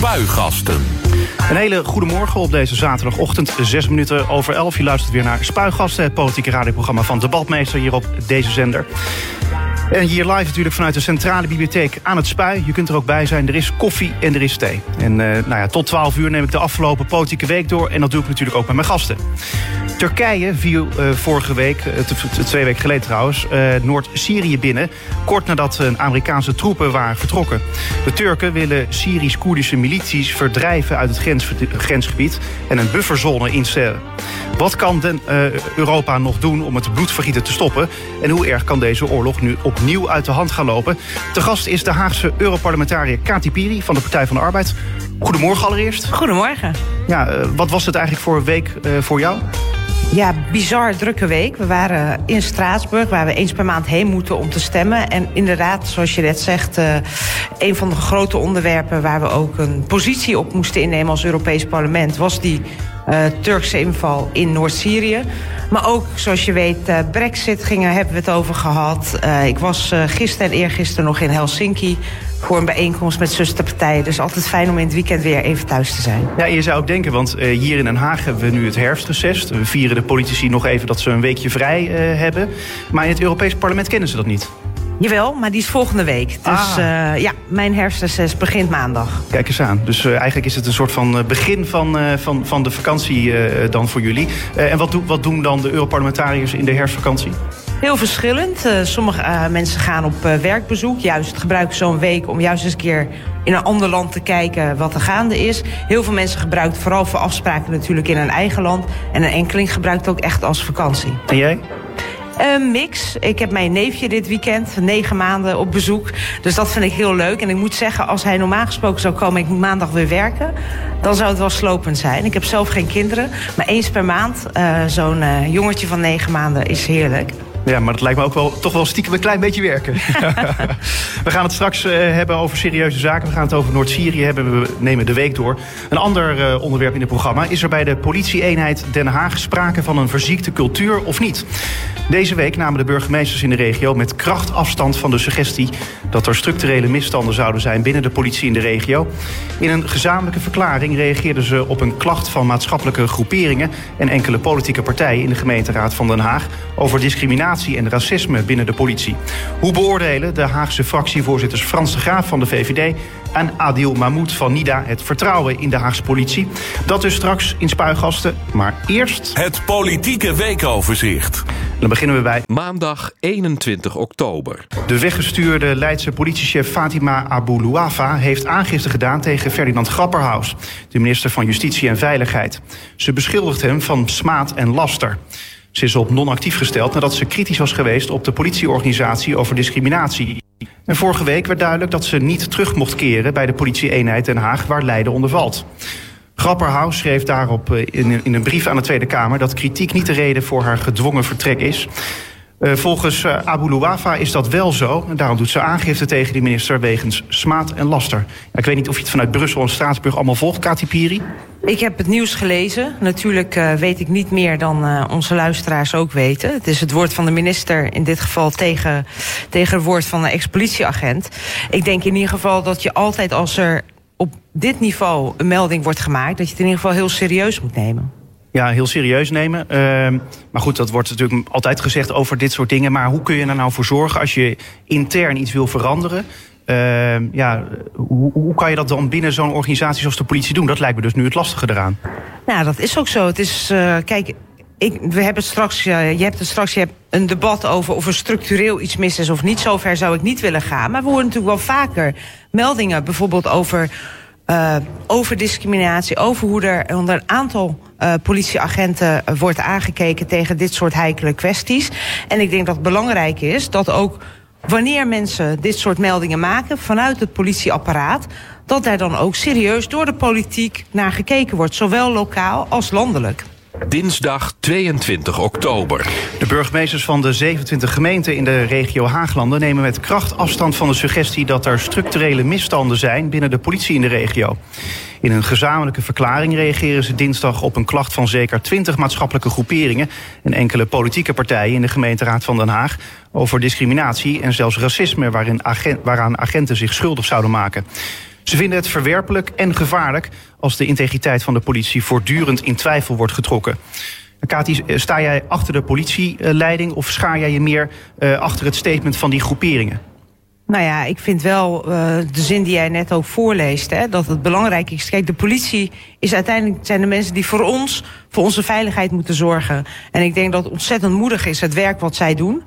Spuigasten. Een hele goede morgen op deze zaterdagochtend, 6 minuten over 11. Je luistert weer naar Spuigasten, het politieke radioprogramma van Debatmeester hier op deze zender. En hier live natuurlijk vanuit de Centrale Bibliotheek aan het Spui. Je kunt er ook bij zijn. Er is koffie en er is thee. En uh, nou ja, tot 12 uur neem ik de afgelopen politieke week door. En dat doe ik natuurlijk ook met mijn gasten. Turkije viel uh, vorige week, uh, twee weken geleden trouwens, Noord-Syrië binnen. Kort nadat Amerikaanse troepen waren vertrokken. De Turken willen Syrisch-Koerdische milities verdrijven uit het grens, grensgebied en een bufferzone instellen. Wat kan den, Europa nog doen om het bloedvergieten te stoppen? En hoe erg kan deze oorlog nu opnieuw uit de hand gaan lopen? Te gast is de Haagse Europarlementariër Kati Piri van de Partij van de Arbeid. Goedemorgen allereerst. Goedemorgen. Ja, wat was het eigenlijk voor een week voor jou? Ja, bizar drukke week. We waren in Straatsburg, waar we eens per maand heen moeten om te stemmen. En inderdaad, zoals je net zegt, uh, een van de grote onderwerpen waar we ook een positie op moesten innemen als Europees Parlement was die uh, Turkse inval in Noord-Syrië. Maar ook, zoals je weet, uh, Brexit gingen, hebben we het over gehad. Ik was gisteren en eergisteren nog in Helsinki voor een bijeenkomst met zusterpartijen. Dus altijd fijn om in het weekend weer even thuis te zijn. Ja, je zou ook denken, want uh, hier in Den Haag hebben we nu het herfstreces. We vieren de politici nog even dat ze een weekje vrij uh, hebben. Maar in het Europees Parlement kennen ze dat niet. Jawel, maar die is volgende week. Dus ah. uh, ja, mijn herfstreces begint maandag. Kijk eens aan. Dus uh, eigenlijk is het een soort van begin van, uh, van, van de vakantie dan voor jullie. en wat, do wat doen dan de Europarlementariërs in de herfstvakantie? Heel verschillend. Uh, sommige uh, mensen gaan op uh, werkbezoek. Juist gebruiken zo'n week om juist eens een keer in een ander land te kijken wat er gaande is. Heel veel mensen gebruiken het vooral voor afspraken natuurlijk in hun eigen land. En een enkeling gebruikt het ook echt als vakantie. En jij? Een mix. Ik heb mijn neefje dit weekend, negen maanden op bezoek. Dus dat vind ik heel leuk. En ik moet zeggen, als hij normaal gesproken zou komen... ik moet maandag weer werken, dan zou het wel slopend zijn. Ik heb zelf geen kinderen, maar eens per maand... Uh, zo'n uh, jongetje van negen maanden is heerlijk. Ja, maar dat lijkt me ook wel toch wel stiekem een klein beetje werken. we gaan het straks uh, hebben over serieuze zaken. We gaan het over Noord-Syrië hebben. We nemen de week door. Een ander uh, onderwerp in het programma. Is er bij de politie-eenheid Den Haag sprake van een verziekte cultuur of niet? Deze week namen de burgemeesters in de regio met kracht afstand van de suggestie dat er structurele misstanden zouden zijn binnen de politie in de regio. In een gezamenlijke verklaring reageerden ze op een klacht van maatschappelijke groeperingen en enkele politieke partijen in de gemeenteraad van Den Haag over discriminatie en racisme binnen de politie. Hoe beoordelen de Haagse fractievoorzitters Frans de Graaf van de VVD en Adil Mahmoud van NIDA het vertrouwen in de Haagse politie? Dat dus straks in Spuigasten, maar eerst... Het politieke weekoverzicht. Dan beginnen we bij... Maandag 21 oktober. De weggestuurde Leidse politiechef Fatima Abu Luafa heeft aangifte gedaan tegen Ferdinand Grapperhaus, de minister van Justitie en Veiligheid. Ze beschuldigt hem van smaad en laster. Ze is op non-actief gesteld nadat ze kritisch was geweest op de politieorganisatie over discriminatie. En vorige week werd duidelijk dat ze niet terug mocht keren bij de politie-eenheid Den Haag, waar Leiden onder valt. Grapperhaus schreef daarop in, in een brief aan de Tweede Kamer dat kritiek niet de reden voor haar gedwongen vertrek is. Uh, volgens uh, Abu Luwafa is dat wel zo. En daarom doet ze aangifte tegen die minister wegens smaad en laster. Ik weet niet of je het vanuit Brussel en Straatsburg allemaal volgt, Kati Piri. Ik heb het nieuws gelezen. Natuurlijk uh, weet ik niet meer dan onze luisteraars ook weten. Het is het woord van de minister in dit geval tegen, tegen het woord van een ex-politieagent. Ik denk in ieder geval dat je altijd als er op dit niveau een melding wordt gemaakt... dat je het in ieder geval heel serieus moet nemen ja, heel serieus nemen. Uh, maar goed, dat wordt natuurlijk altijd gezegd over dit soort dingen. Maar hoe kun je er nou voor zorgen als je intern iets wil veranderen? Uh, ja, hoe, hoe, kan je dat dan binnen zo'n organisatie zoals de politie doen? Dat lijkt me dus nu het lastige eraan. Nou, dat is ook zo. Het is, uh, kijk, ik, we hebben straks, je hebt het straks je hebt een debat over of er structureel iets mis is of niet. Zover zou ik niet willen gaan. Maar we horen natuurlijk wel vaker meldingen, bijvoorbeeld over uh, over discriminatie, over hoe er onder een aantal uh, politieagenten wordt aangekeken tegen dit soort heikele kwesties. En ik denk dat het belangrijk is dat ook wanneer mensen dit soort meldingen maken vanuit het politieapparaat, dat daar dan ook serieus door de politiek naar gekeken wordt, zowel lokaal als landelijk. Dinsdag 22 oktober. De burgemeesters van de 27 gemeenten in de regio Haaglanden nemen met kracht afstand van de suggestie dat er structurele misstanden zijn binnen de politie in de regio. In een gezamenlijke verklaring reageren ze dinsdag op een klacht van zeker 20 maatschappelijke groeperingen en enkele politieke partijen in de gemeenteraad van Den Haag over discriminatie en zelfs racisme waarin agent, waaraan agenten zich schuldig zouden maken. Ze vinden het verwerpelijk en gevaarlijk als de integriteit van de politie voortdurend in twijfel wordt getrokken. Kati, sta jij achter de politieleiding of schaar jij je meer uh, achter het statement van die groeperingen? Nou ja, ik vind wel uh, de zin die jij net ook voorleest, hè, dat het belangrijk is. Kijk, de politie is uiteindelijk zijn de mensen die voor ons, voor onze veiligheid moeten zorgen. En ik denk dat ontzettend moedig is, het werk wat zij doen.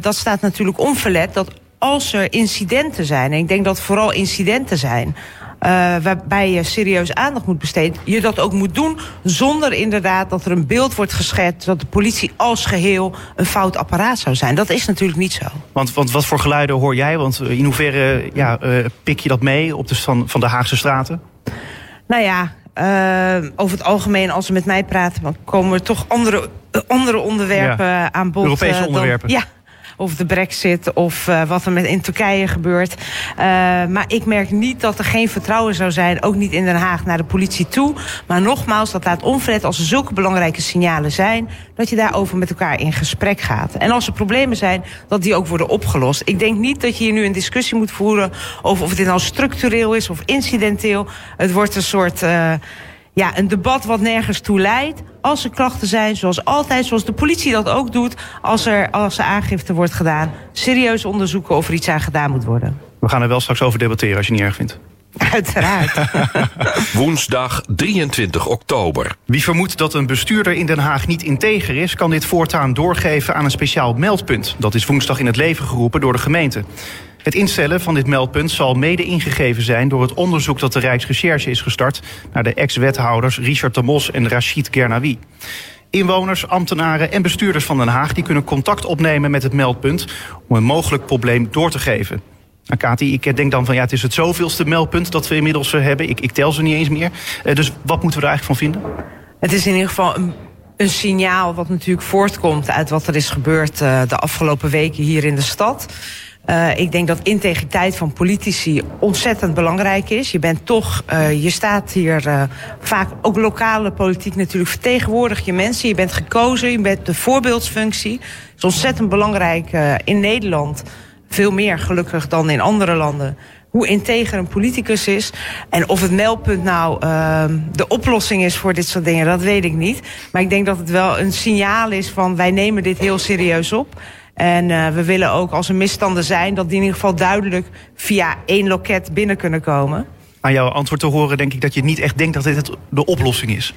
Dat staat natuurlijk onverlet dat als er incidenten zijn, en ik denk dat vooral incidenten zijn, uh, waarbij je serieus aandacht moet besteden, je dat ook moet doen zonder inderdaad dat er een beeld wordt geschetst dat de politie als geheel een fout apparaat zou zijn. Dat is natuurlijk niet zo. Want, want wat voor geluiden hoor jij? Want in hoeverre ja, uh, pik je dat mee op de, van, van de Haagse straten? Nou ja, uh, over het algemeen, als ze met mij praten, dan komen er toch andere, andere onderwerpen ja. aan bod. Europese onderwerpen. Dan, ja, of de brexit of uh, wat er met in Turkije gebeurt. Uh, maar ik merk niet dat er geen vertrouwen zou zijn, ook niet in Den Haag, naar de politie toe. Maar nogmaals, dat laat onverlet als er zulke belangrijke signalen zijn, dat je daarover met elkaar in gesprek gaat. En als er problemen zijn, dat die ook worden opgelost. Ik denk niet dat je hier nu een discussie moet voeren over of dit nou structureel is of incidenteel. Het wordt een soort... Ja, een debat wat nergens toe leidt. Als er klachten zijn, zoals altijd, zoals de politie dat ook doet... als er, als er aangifte wordt gedaan, serieus onderzoeken of er iets aan gedaan moet worden. We gaan er wel straks over debatteren als je het niet erg vindt. Uiteraard. Woensdag 23 oktober. Wie vermoedt dat een bestuurder in Den Haag niet integer is... kan dit voortaan doorgeven aan een speciaal meldpunt. Dat is woensdag in het leven geroepen door de gemeente. Het instellen van dit meldpunt zal mede ingegeven zijn door het onderzoek dat de Rijksrecherche is gestart naar de ex-wethouders Richard de Mos en Rachid Gernawi. Inwoners, ambtenaren en bestuurders van Den Haag die kunnen contact opnemen met het meldpunt om een mogelijk probleem door te geven. Nou, Kati, ik denk dan van ja, het is het zoveelste meldpunt dat we inmiddels hebben. Ik, ik tel ze niet eens meer. Uh, dus wat moeten we er eigenlijk van vinden? Het is in ieder geval een, signaal wat natuurlijk voortkomt uit wat er is gebeurd de afgelopen weken hier in de stad. Uh, ik denk dat integriteit van politici ontzettend belangrijk is. Je bent toch, uh, je staat hier uh, vaak ook lokale politiek natuurlijk vertegenwoordig je mensen. Je bent gekozen, je bent de voorbeeldsfunctie. Dat is ontzettend belangrijk in Nederland. Veel meer gelukkig dan in andere landen. Hoe integer een politicus is. En of het meldpunt nou de oplossing is voor dit soort dingen, dat weet ik niet. Maar ik denk dat het wel een signaal is van wij nemen dit heel serieus op. En uh, we willen ook als er misstanden zijn... dat die in ieder geval duidelijk via één loket binnen kunnen komen. Aan jouw antwoord te horen denk ik dat je niet echt denkt dat dit de oplossing is.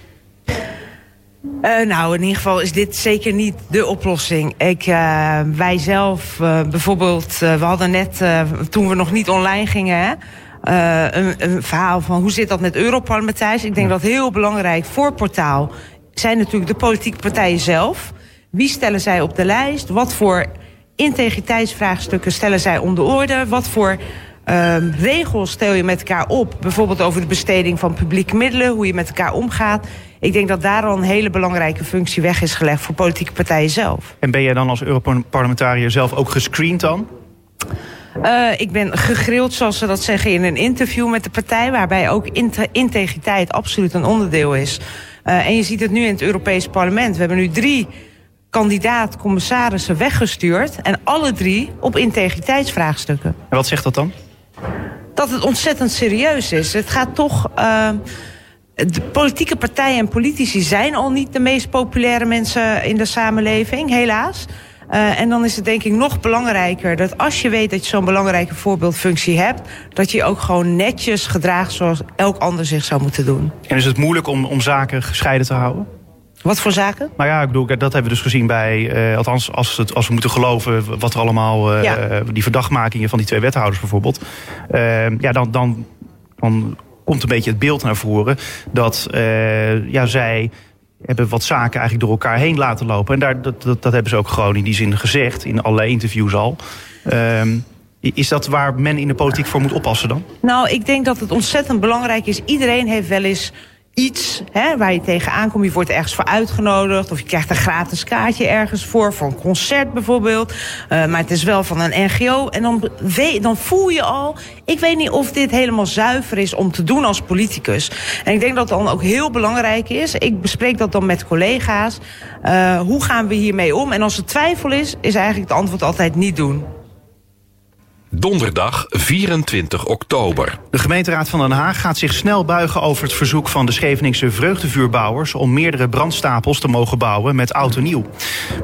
Uh, nou, in ieder geval is dit zeker niet de oplossing. Ik, uh, wij zelf, uh, bijvoorbeeld, we hadden net, toen we nog niet online gingen... Hè, een, een, verhaal van hoe zit dat met Europarlementariërs. Ik denk dat heel belangrijk voor Portaal zijn natuurlijk de politieke partijen zelf... Wie stellen zij op de lijst? Wat voor integriteitsvraagstukken stellen zij onder orde? Wat voor um, regels stel je met elkaar op? Bijvoorbeeld over de besteding van publieke middelen, hoe je met elkaar omgaat. Ik denk dat daar al een hele belangrijke functie weg is gelegd voor politieke partijen zelf. En ben jij dan als Europarlementariër zelf ook gescreend dan? Uh, ik ben gegrild, zoals ze dat zeggen, in een interview met de partij... waarbij ook integriteit absoluut een onderdeel is. Uh, en je ziet het nu in het Europees Parlement. We hebben nu drie kandidaat-commissarissen weggestuurd. En alle drie op integriteitsvraagstukken. En wat zegt dat dan? Dat het ontzettend serieus is. Het gaat toch... Uh, de politieke partijen en politici zijn al niet de meest populaire mensen in de samenleving, helaas. Uh, en dan is het denk ik nog belangrijker dat als je weet dat je zo'n belangrijke voorbeeldfunctie hebt, dat je ook gewoon netjes gedraagt zoals elk ander zich zou moeten doen. En is het moeilijk om, om zaken gescheiden te houden? Wat voor zaken? Nou ja, ik bedoel, dat hebben we dus gezien bij, uh, althans als, het, als we moeten geloven wat er allemaal, uh, ja. die verdachtmakingen van die twee wethouders bijvoorbeeld. Uh, ja, dan, dan, dan komt een beetje het beeld naar voren dat ja, zij hebben wat zaken eigenlijk door elkaar heen laten lopen. En daar, dat, dat, dat hebben ze ook gewoon in die zin gezegd, in allerlei interviews al. Ehm, is dat waar men in de politiek voor moet oppassen dan? Nou, ik denk dat het ontzettend belangrijk is. Iedereen heeft wel eens iets hè, waar je tegenaan komt. Je wordt ergens voor uitgenodigd of je krijgt een gratis kaartje ergens voor. Voor een concert bijvoorbeeld. Uh, maar het is wel van een NGO. En dan, dan voel je al... Ik weet niet of dit helemaal zuiver is om te doen als politicus. En ik denk dat het dan ook heel belangrijk is. Ik bespreek dat dan met collega's. Uh, hoe gaan we hiermee om? En als er twijfel is, is eigenlijk het antwoord altijd niet doen. Donderdag 24 oktober. De gemeenteraad van Den Haag gaat zich snel buigen over het verzoek van de Scheveningse vreugdevuurbouwers om meerdere brandstapels te mogen bouwen met oud en nieuw.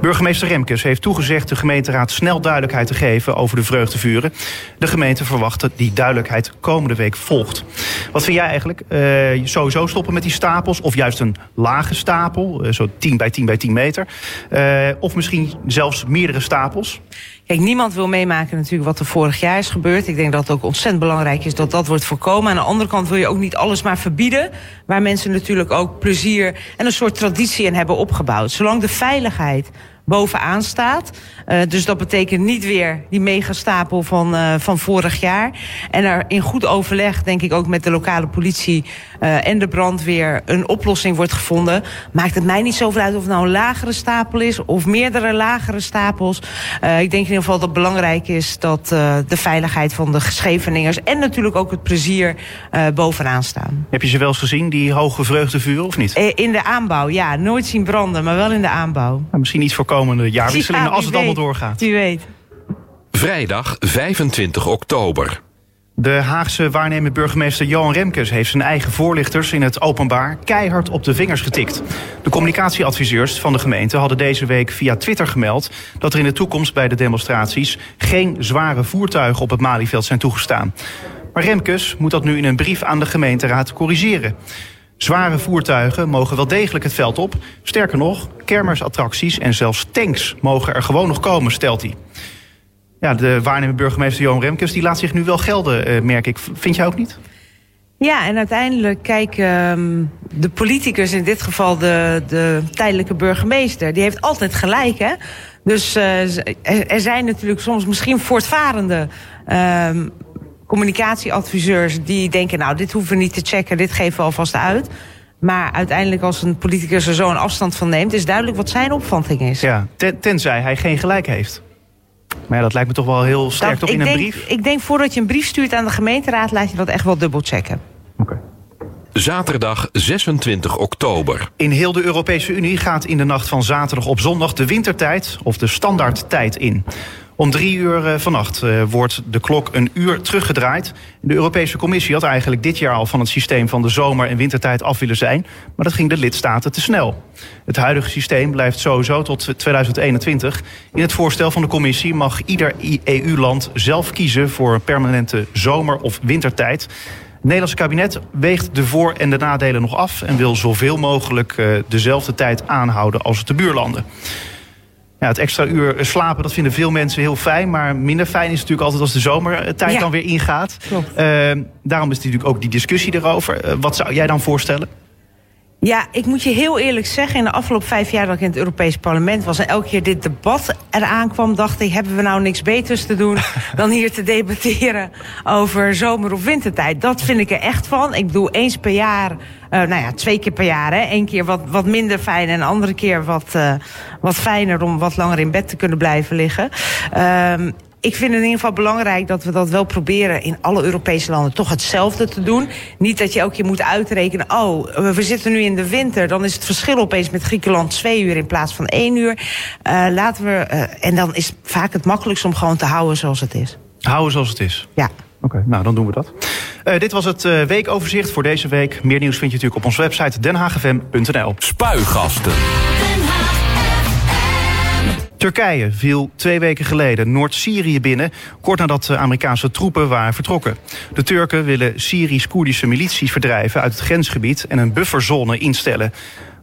Burgemeester Remkes heeft toegezegd de gemeenteraad snel duidelijkheid te geven over de vreugdevuren. De gemeente verwacht dat die duidelijkheid komende week volgt. Wat vind jij eigenlijk? Uh, sowieso stoppen met die stapels of juist een lage stapel, uh, zo 10 bij 10 bij 10 meter? Uh, of misschien zelfs meerdere stapels? Kijk, niemand wil meemaken natuurlijk wat er vorig jaar is gebeurd. Ik denk dat het ook ontzettend belangrijk is dat dat wordt voorkomen. Aan de andere kant wil je ook niet alles maar verbieden. Waar mensen natuurlijk ook plezier en een soort traditie in hebben opgebouwd. Zolang de veiligheid bovenaan staat. Uh, dus dat betekent niet weer die megastapel van, uh, van vorig jaar. En er in goed overleg, denk ik ook met de lokale politie uh, en de brandweer, een oplossing wordt gevonden. Maakt het mij niet zoveel uit of het nou een lagere stapel is of meerdere lagere stapels. ik denk in ieder geval dat het belangrijk is dat de veiligheid van de Scheveningers en natuurlijk ook het plezier bovenaan staan. Heb je ze wel eens gezien, die hoge vreugdevuren, of niet? in de aanbouw, ja. Nooit zien branden, maar wel in de aanbouw. Nou, misschien iets voor komende jaarwisselingen, als het allemaal doorgaat. U weet. Vrijdag 25 oktober. De Haagse waarnemend burgemeester Johan Remkes heeft zijn eigen voorlichters in het openbaar keihard op de vingers getikt. De communicatieadviseurs van de gemeente hadden deze week via Twitter gemeld dat er in de toekomst bij de demonstraties geen zware voertuigen op het Malieveld zijn toegestaan. Maar Remkes moet dat nu in een brief aan de gemeenteraad corrigeren. Zware voertuigen mogen wel degelijk het veld op. Sterker nog, kermisattracties en zelfs tanks mogen er gewoon nog komen, stelt hij. Ja, de waarnemende burgemeester Johan Remkes die laat zich nu wel gelden, uh, merk ik. Vind jij ook niet? Ja, en uiteindelijk, kijk, um, de politicus, in dit geval de, de tijdelijke burgemeester, die heeft altijd gelijk, hè? Dus uh, er zijn natuurlijk soms misschien voortvarende um, communicatieadviseurs die denken, nou, dit hoeven we niet te checken, dit geven we alvast uit. Maar uiteindelijk, als een politicus er zo een afstand van neemt, is duidelijk wat zijn opvatting is. Ja, ten, tenzij hij geen gelijk heeft. Maar ja, dat lijkt me toch wel heel sterk dat, toch in denk, een brief? Ik denk voordat je een brief stuurt aan de gemeenteraad, laat je dat echt wel dubbel checken. Oké. Okay. Zaterdag 26 oktober. In heel de Europese Unie gaat in de nacht van zaterdag op zondag de wintertijd of de standaardtijd in. Om drie uur uh, vannacht uh, wordt de klok een uur teruggedraaid. De Europese Commissie had eigenlijk dit jaar al van het systeem van de zomer- en wintertijd af willen zijn. Maar dat ging de lidstaten te snel. Het huidige systeem blijft sowieso tot 2021. In het voorstel van de Commissie mag ieder EU-land zelf kiezen voor permanente zomer- of wintertijd. Het Nederlandse kabinet weegt de voor- en de nadelen nog af en wil zoveel mogelijk uh, dezelfde tijd aanhouden als de buurlanden. Ja, het extra uur slapen, dat vinden veel mensen heel fijn. Maar minder fijn is het natuurlijk altijd als de zomertijd ja. dan weer ingaat. Uh, daarom is natuurlijk ook die discussie erover. Uh, wat zou jij dan voorstellen? Ja, ik moet je heel eerlijk zeggen, in de afgelopen vijf jaar dat ik in het Europees Parlement was en elke keer dit debat eraan kwam, dacht ik, hebben we nou niks beters te doen dan hier te debatteren over zomer- of wintertijd? Dat vind ik er echt van. Ik bedoel, eens per jaar, uh, nou ja, twee keer per jaar, hè. Eén keer wat, wat minder fijn en de andere keer wat, uh, wat fijner om wat langer in bed te kunnen blijven liggen. Uh, ik vind het in ieder geval belangrijk dat we dat wel proberen in alle Europese landen toch hetzelfde te doen. Niet dat je elke keer moet uitrekenen, oh, we zitten nu in de winter, dan is het verschil opeens met Griekenland twee uur in plaats van één uur. Uh, laten we, uh, en dan is vaak het makkelijkst om gewoon te houden zoals het is. Houden zoals het is? Ja. Oké, okay, nou dan doen we dat. Uh, dit was het uh, weekoverzicht voor deze week. Meer nieuws vind je natuurlijk op onze website denhagfm.nl. Spuigasten. Turkije viel twee weken geleden Noord-Syrië binnen, kort nadat de Amerikaanse troepen waren vertrokken. De Turken willen Syrisch-Koerdische milities verdrijven uit het grensgebied en een bufferzone instellen.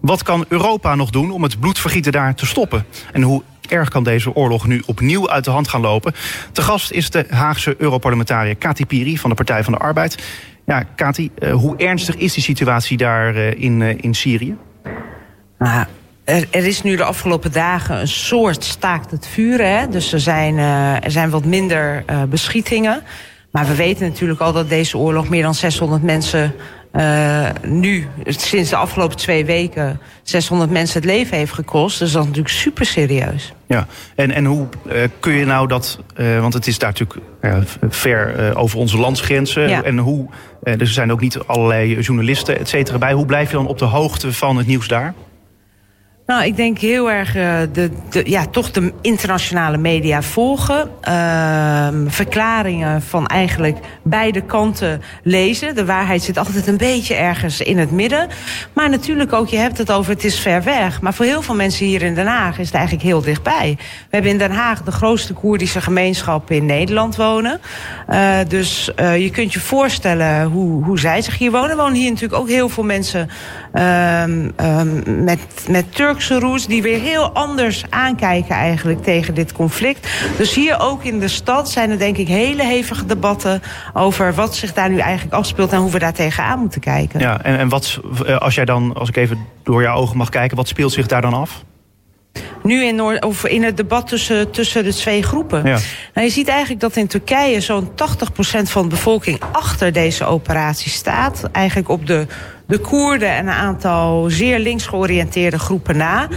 Wat kan Europa nog doen om het bloedvergieten daar te stoppen? En hoe erg kan deze oorlog nu opnieuw uit de hand gaan lopen? Te gast is de Haagse Europarlementariër Kati Piri van de Partij van de Arbeid. Ja, Kati, uh, hoe ernstig is die situatie daar uh, in, uh, in Syrië? Nou, er, er, is nu de afgelopen dagen een soort staakt het vuren. Hè? Dus er zijn, uh, er zijn wat minder uh, beschietingen. Maar we weten natuurlijk al dat deze oorlog meer dan 600 mensen uh, nu, sinds de afgelopen twee weken, 600 mensen het leven heeft gekost. Dus dat is natuurlijk super serieus. Ja, en, en hoe uh, kun je nou dat, uh, want het is daar natuurlijk ver over onze landsgrenzen. Ja. En hoe, dus er zijn ook niet allerlei journalisten, et cetera, bij. Hoe blijf je dan op de hoogte van het nieuws daar? Nou, ik denk heel erg uh, de, de, ja, toch de internationale media volgen. Uh, verklaringen van eigenlijk beide kanten lezen. De waarheid zit altijd een beetje ergens in het midden. Maar natuurlijk ook, je hebt het over het is ver weg. Maar voor heel veel mensen hier in Den Haag is het eigenlijk heel dichtbij. We hebben in Den Haag de grootste Koerdische gemeenschap in Nederland wonen. Uh, dus je kunt je voorstellen hoe, hoe zij zich hier wonen. Er wonen hier natuurlijk ook heel veel mensen um, um, met, met Turkse die weer heel anders aankijken eigenlijk tegen dit conflict. Dus hier ook in de stad zijn er denk ik hele hevige debatten... over wat zich daar nu eigenlijk afspeelt... en hoe we daar tegenaan moeten kijken. Ja, en, en wat, eh, als jij dan, als ik even door jouw ogen mag kijken... wat speelt zich daar dan af? nu in, Noord, of in het debat tussen, tussen de twee groepen. Ja. Nou, je ziet eigenlijk dat in Turkije zo'n 80% van de bevolking achter deze operatie staat. Eigenlijk op de, de Koerden en een aantal zeer links georiënteerde groepen na.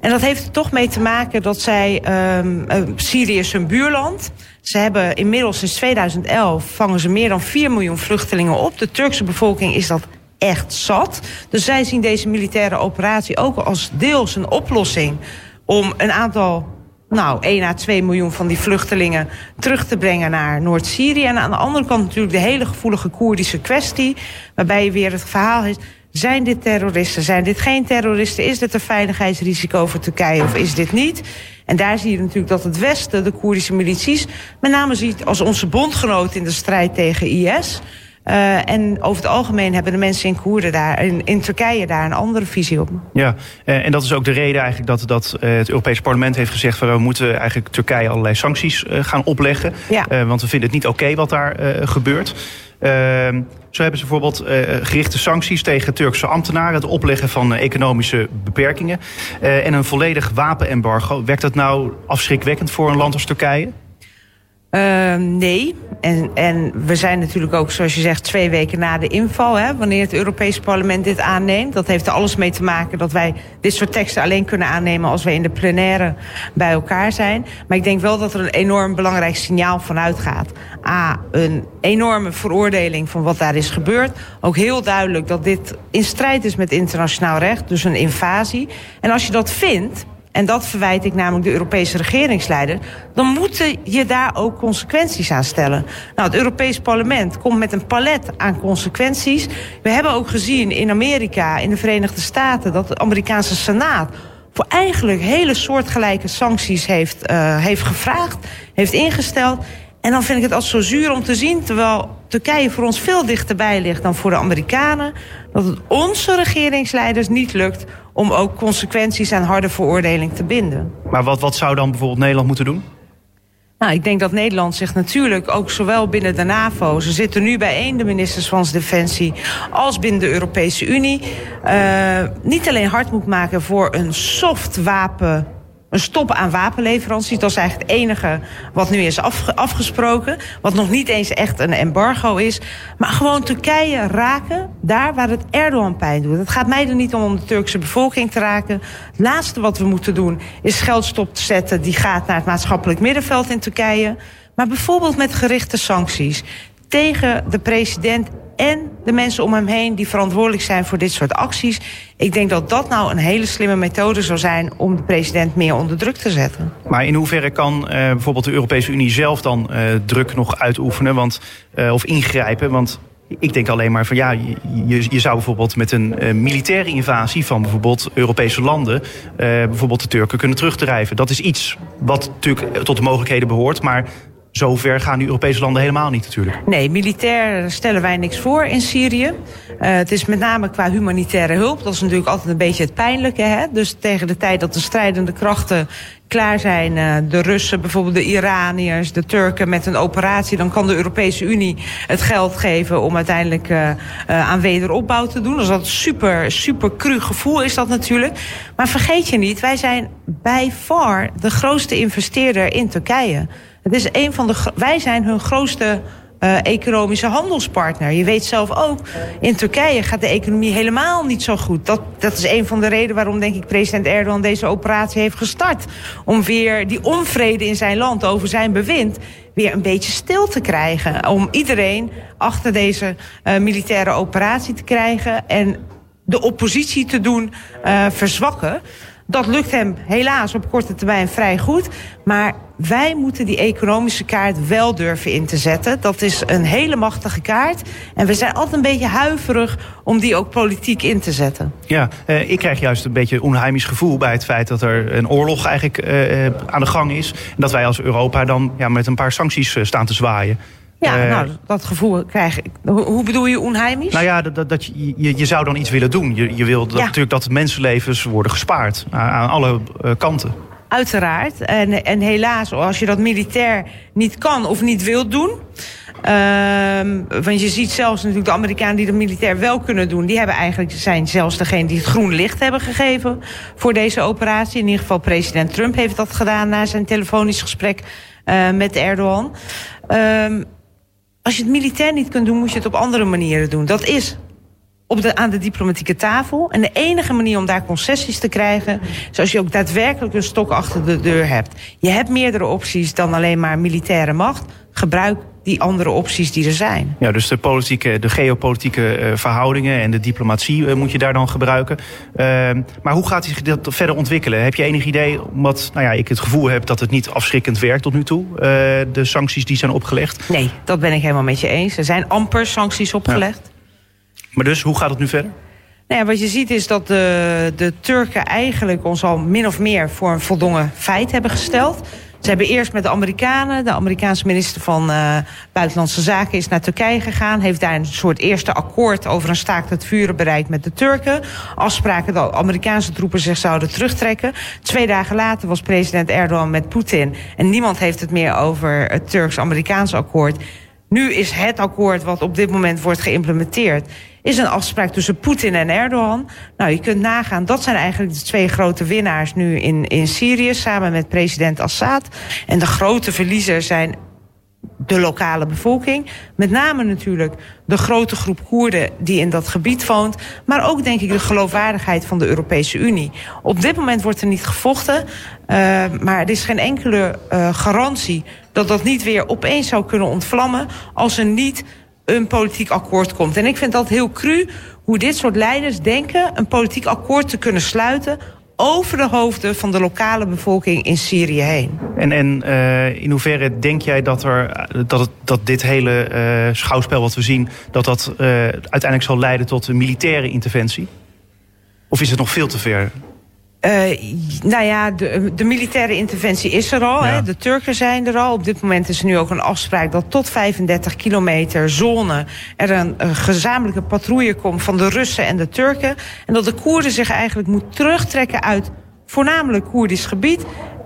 En dat heeft er toch mee te maken dat zij, um, Syrië is hun buurland. Ze hebben inmiddels sinds 2011 vangen ze meer dan 4 miljoen vluchtelingen op. De Turkse bevolking is dat echt zat. Dus zij zien deze militaire operatie ook als deels een oplossing om een aantal, nou, 1 à 2 miljoen van die vluchtelingen terug te brengen naar Noord-Syrië. En aan de andere kant natuurlijk de hele gevoelige Koerdische kwestie, waarbij je weer het verhaal is. Zijn dit terroristen? Zijn dit geen terroristen? Is dit een veiligheidsrisico voor Turkije of is dit niet? En daar zie je natuurlijk dat het Westen, de Koerdische milities, met name ziet als onze bondgenoot in de strijd tegen IS. Uh, en over het algemeen hebben de mensen in Koerden daar, in, in Turkije daar een andere visie op. Ja, uh, en dat is ook de reden eigenlijk dat, dat uh, het Europese parlement heeft gezegd... Van, we moeten eigenlijk Turkije allerlei sancties gaan opleggen. Ja. want we vinden het niet oké okay wat daar gebeurt. Ehm, zo hebben ze bijvoorbeeld gerichte sancties tegen Turkse ambtenaren... het opleggen van economische beperkingen en een volledig wapenembargo. Werkt dat nou afschrikwekkend voor een land als Turkije? Uh, nee. En, en we zijn natuurlijk ook, zoals je zegt, twee weken na de inval. Hè, wanneer het Europese parlement dit aanneemt. Dat heeft er alles mee te maken dat wij dit soort teksten alleen kunnen aannemen als wij in de plenaire bij elkaar zijn. Maar ik denk wel dat er een enorm belangrijk signaal vanuit gaat. A, een enorme veroordeling van wat daar is gebeurd. Ook heel duidelijk dat dit in strijd is met internationaal recht. Dus een invasie. En als je dat vindt en dat verwijt ik namelijk de Europese regeringsleider, dan moeten je daar ook consequenties aan stellen. Nou, het Europees Parlement komt met een palet aan consequenties. We hebben ook gezien in Amerika, in de Verenigde Staten, dat de Amerikaanse Senaat voor eigenlijk hele soortgelijke sancties heeft, uh, heeft gevraagd, heeft ingesteld. En dan vind ik het als zo zuur om te zien, terwijl Turkije voor ons veel dichterbij ligt dan voor de Amerikanen, dat het onze regeringsleiders niet lukt om ook consequenties aan harde veroordeling te binden. Maar wat, wat zou dan bijvoorbeeld Nederland moeten doen? Nou, ik denk dat Nederland zich natuurlijk ook zowel binnen de NAVO... ze zitten nu bijeen, de ministers van Defensie... als binnen de Europese Unie... Uh, niet alleen hard moet maken voor een soft wapen een stop aan wapenleveranties. Dat is eigenlijk het enige wat nu is afgesproken. Wat nog niet eens echt een embargo is. Maar gewoon Turkije raken daar waar het Erdogan pijn doet. Het gaat mij er niet om om de Turkse bevolking te raken. Het laatste wat we moeten doen is geldstop te zetten. Die gaat naar het maatschappelijk middenveld in Turkije. Maar bijvoorbeeld met gerichte sancties tegen de president en de mensen om hem heen die verantwoordelijk zijn voor dit soort acties. Ik denk dat dat nou een hele slimme methode zou zijn om de president meer onder druk te zetten. Maar in hoeverre kan uh, bijvoorbeeld de Europese Unie zelf dan uh, druk nog uitoefenen want, uh, of ingrijpen? Want ik denk alleen maar van ja, je, zou bijvoorbeeld met een militaire invasie van bijvoorbeeld Europese landen, bijvoorbeeld de Turken kunnen terugdrijven. Dat is iets wat natuurlijk tot de mogelijkheden behoort, maar zover gaan die Europese landen helemaal niet natuurlijk. Nee, militair stellen wij niks voor in Syrië. Uh, het is met name qua humanitaire hulp. Dat is natuurlijk altijd een beetje het pijnlijke. Hè? Dus tegen de tijd dat de strijdende krachten klaar zijn, uh, de Russen, bijvoorbeeld de Iraniërs, de Turken met een operatie, dan kan de Europese Unie het geld geven om uiteindelijk uh, aan wederopbouw te doen. Dus dat is super, super cru gevoel is dat natuurlijk. Maar vergeet je niet, wij zijn by far de grootste investeerder in Turkije. Het is een van de, wij zijn hun grootste uh, economische handelspartner. Je weet zelf ook, in Turkije gaat de economie helemaal niet zo goed. Dat, dat is een van de redenen waarom, denk ik, president Erdogan deze operatie heeft gestart. Om weer die onvrede in zijn land over zijn bewind weer een beetje stil te krijgen. Om iedereen achter deze uh, militaire operatie te krijgen en de oppositie te doen uh, verzwakken. Dat lukt hem helaas op korte termijn vrij goed. Maar wij moeten die economische kaart wel durven in te zetten. Dat is een hele machtige kaart. En we zijn altijd een beetje huiverig om die ook politiek in te zetten. Ja, eh, ik krijg juist een beetje een onheimisch gevoel bij het feit dat er een oorlog eigenlijk eh, aan de gang is. En dat wij als Europa dan ja, met een paar sancties uh, staan te zwaaien. Ja, uh, nou, dat gevoel krijg ik. Hoe bedoel je onheimisch? Nou ja, dat, dat je, je, je zou dan iets willen doen. Je, je wil dat, ja. natuurlijk dat mensenlevens worden gespaard aan, aan alle uh, kanten. Uiteraard. En, en helaas, als je dat militair niet kan of niet wil doen. Uh, want je ziet zelfs natuurlijk de Amerikanen die dat militair wel kunnen doen. Die hebben eigenlijk, zijn zelfs degene die het groen licht hebben gegeven voor deze operatie. In ieder geval president Trump heeft dat gedaan na zijn telefonisch gesprek uh, met Erdogan. Um, als je het militair niet kunt doen, moet je het op andere manieren doen. Dat is op de, aan de diplomatieke tafel. En de enige manier om daar concessies te krijgen... is als je ook daadwerkelijk een stok achter de deur hebt. Je hebt meerdere opties dan alleen maar militaire macht. Gebruik die andere opties die er zijn. Ja, dus de politieke, de geopolitieke uh, verhoudingen en de diplomatie uh, moet je daar dan gebruiken. Uh, maar hoe gaat zich dat verder ontwikkelen? Heb je enig idee, omdat nou ja, ik het gevoel heb dat het niet afschrikkend werkt tot nu toe, de sancties die zijn opgelegd? Nee, dat ben ik helemaal met je eens. Er zijn amper sancties opgelegd. Ja. Maar dus, hoe gaat het nu verder? Nou ja, wat je ziet is dat de, de Turken eigenlijk ons al min of meer voor een voldongen feit hebben gesteld. Ze hebben eerst met de Amerikanen, de Amerikaanse minister van uh, Buitenlandse Zaken is naar Turkije gegaan. Heeft daar een soort eerste akkoord over een staakt het vuren bereikt met de Turken. Afspraken dat Amerikaanse troepen zich zouden terugtrekken. Twee dagen later was president Erdogan met Poetin. En niemand heeft het meer over het Turks-Amerikaanse akkoord. Nu is het akkoord wat op dit moment wordt geïmplementeerd is een afspraak tussen Poetin en Erdogan. Nou, je kunt nagaan, dat zijn eigenlijk de twee grote winnaars nu in, in Syrië... samen met president Assad. En de grote verliezers zijn de lokale bevolking. Met name natuurlijk de grote groep Koerden die in dat gebied woont. Maar ook denk ik de geloofwaardigheid van de Europese Unie. Op dit moment wordt er niet gevochten. Uh, maar er is geen enkele uh, garantie dat dat niet weer opeens zou kunnen ontvlammen... als er niet een politiek akkoord komt. En ik vind dat heel cru hoe dit soort leiders denken... een politiek akkoord te kunnen sluiten over de hoofden van de lokale bevolking in Syrië heen. En, en uh, in hoeverre denk jij dat, er, dat, het, dat dit hele uh, schouwspel wat we zien... dat dat uiteindelijk zal leiden tot een militaire interventie? Of is het nog veel te ver? Uh, nou ja, de, de, militaire interventie is er al. Ja. Hè. De Turken zijn er al. Op dit moment is er nu ook een afspraak dat tot 35 kilometer zone... er een, een gezamenlijke patrouille komt van de Russen en de Turken. En dat de Koerden zich eigenlijk moet terugtrekken uit voornamelijk Koerdisch gebied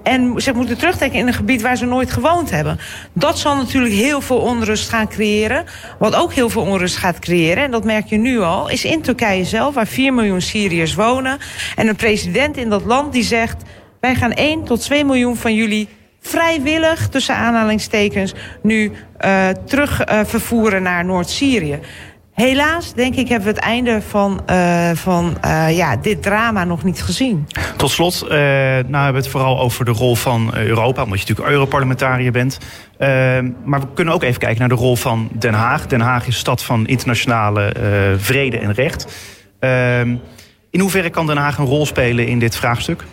en zich moeten terugtrekken in een gebied waar ze nooit gewoond hebben. Dat zal natuurlijk heel veel onrust gaan creëren. Wat ook heel veel onrust gaat creëren, en dat merk je nu al, is in Turkije zelf, waar 4 miljoen Syriërs wonen. En een president in dat land die zegt: wij gaan 1 tot 2 miljoen van jullie vrijwillig, tussen aanhalingstekens, nu uh, terug uh, vervoeren naar Noord-Syrië. Helaas, denk ik, hebben we het einde van, uh, van uh, ja, dit drama nog niet gezien. Tot slot, uh, nou hebben we het vooral over de rol van Europa, omdat je natuurlijk Europarlementariër bent. maar we kunnen ook even kijken naar de rol van Den Haag. Den Haag is stad van internationale vrede en recht. in hoeverre kan Den Haag een rol spelen in dit vraagstuk?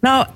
Nou,